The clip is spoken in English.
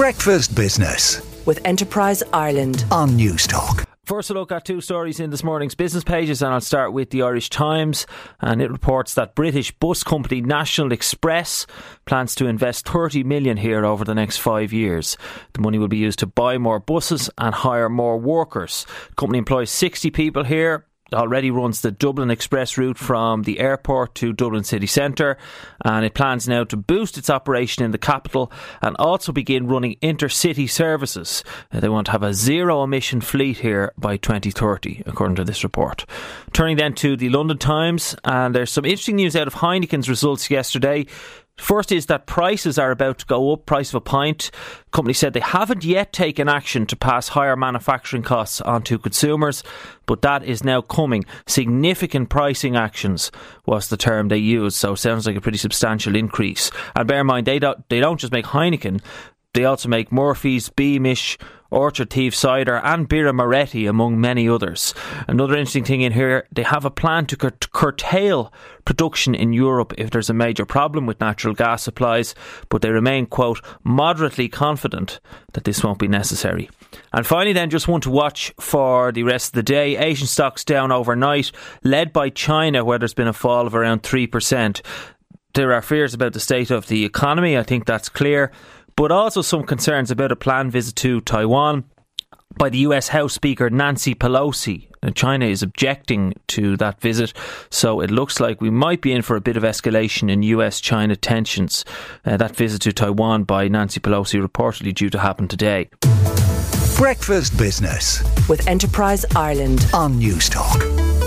Breakfast Business with Enterprise Ireland on Newstalk. First, a look at two stories in this morning's business pages, and I'll start with the Irish Times. And it reports that British bus company National Express plans to invest 30 million here over the next five years. The money will be used to buy more buses and hire more workers. The company employs 60 people here already runs the Dublin Express route from the airport to Dublin city centre, and it plans now to boost its operation in the capital and also begin running intercity services. Uh, they want to have a zero emission fleet here by 2030, according to this report. Turning then to the London Times, and there's some interesting news out of Heineken's results yesterday. First is that prices are about to go up, price of a pint. Company said they haven't yet taken action to pass higher manufacturing costs onto consumers, but that is now coming. Significant pricing actions was the term they used, so sounds like a pretty substantial increase. And bear in mind, they don't, they don't just make Heineken, they also make Murphy's, Beamish, Orchard Thief Cider, and Birra Moretti, among many others. Another interesting thing in here, they have a plan to cur- curtail production in Europe if there's a major problem with natural gas supplies, but they remain, quote, moderately confident that this won't be necessary. And finally, then, just one to watch for the rest of the day. Asian stocks down overnight, led by China, where there's been a fall of around 3%. There are fears about the state of the economy, I think that's clear but also some concerns about a planned visit to Taiwan by the US House Speaker Nancy Pelosi. Now, China is objecting to that visit, so it looks like we might be in for a bit of escalation in US China tensions. Uh, that visit to Taiwan by Nancy Pelosi reportedly due to happen today. Breakfast Business with Enterprise Ireland on Newstalk.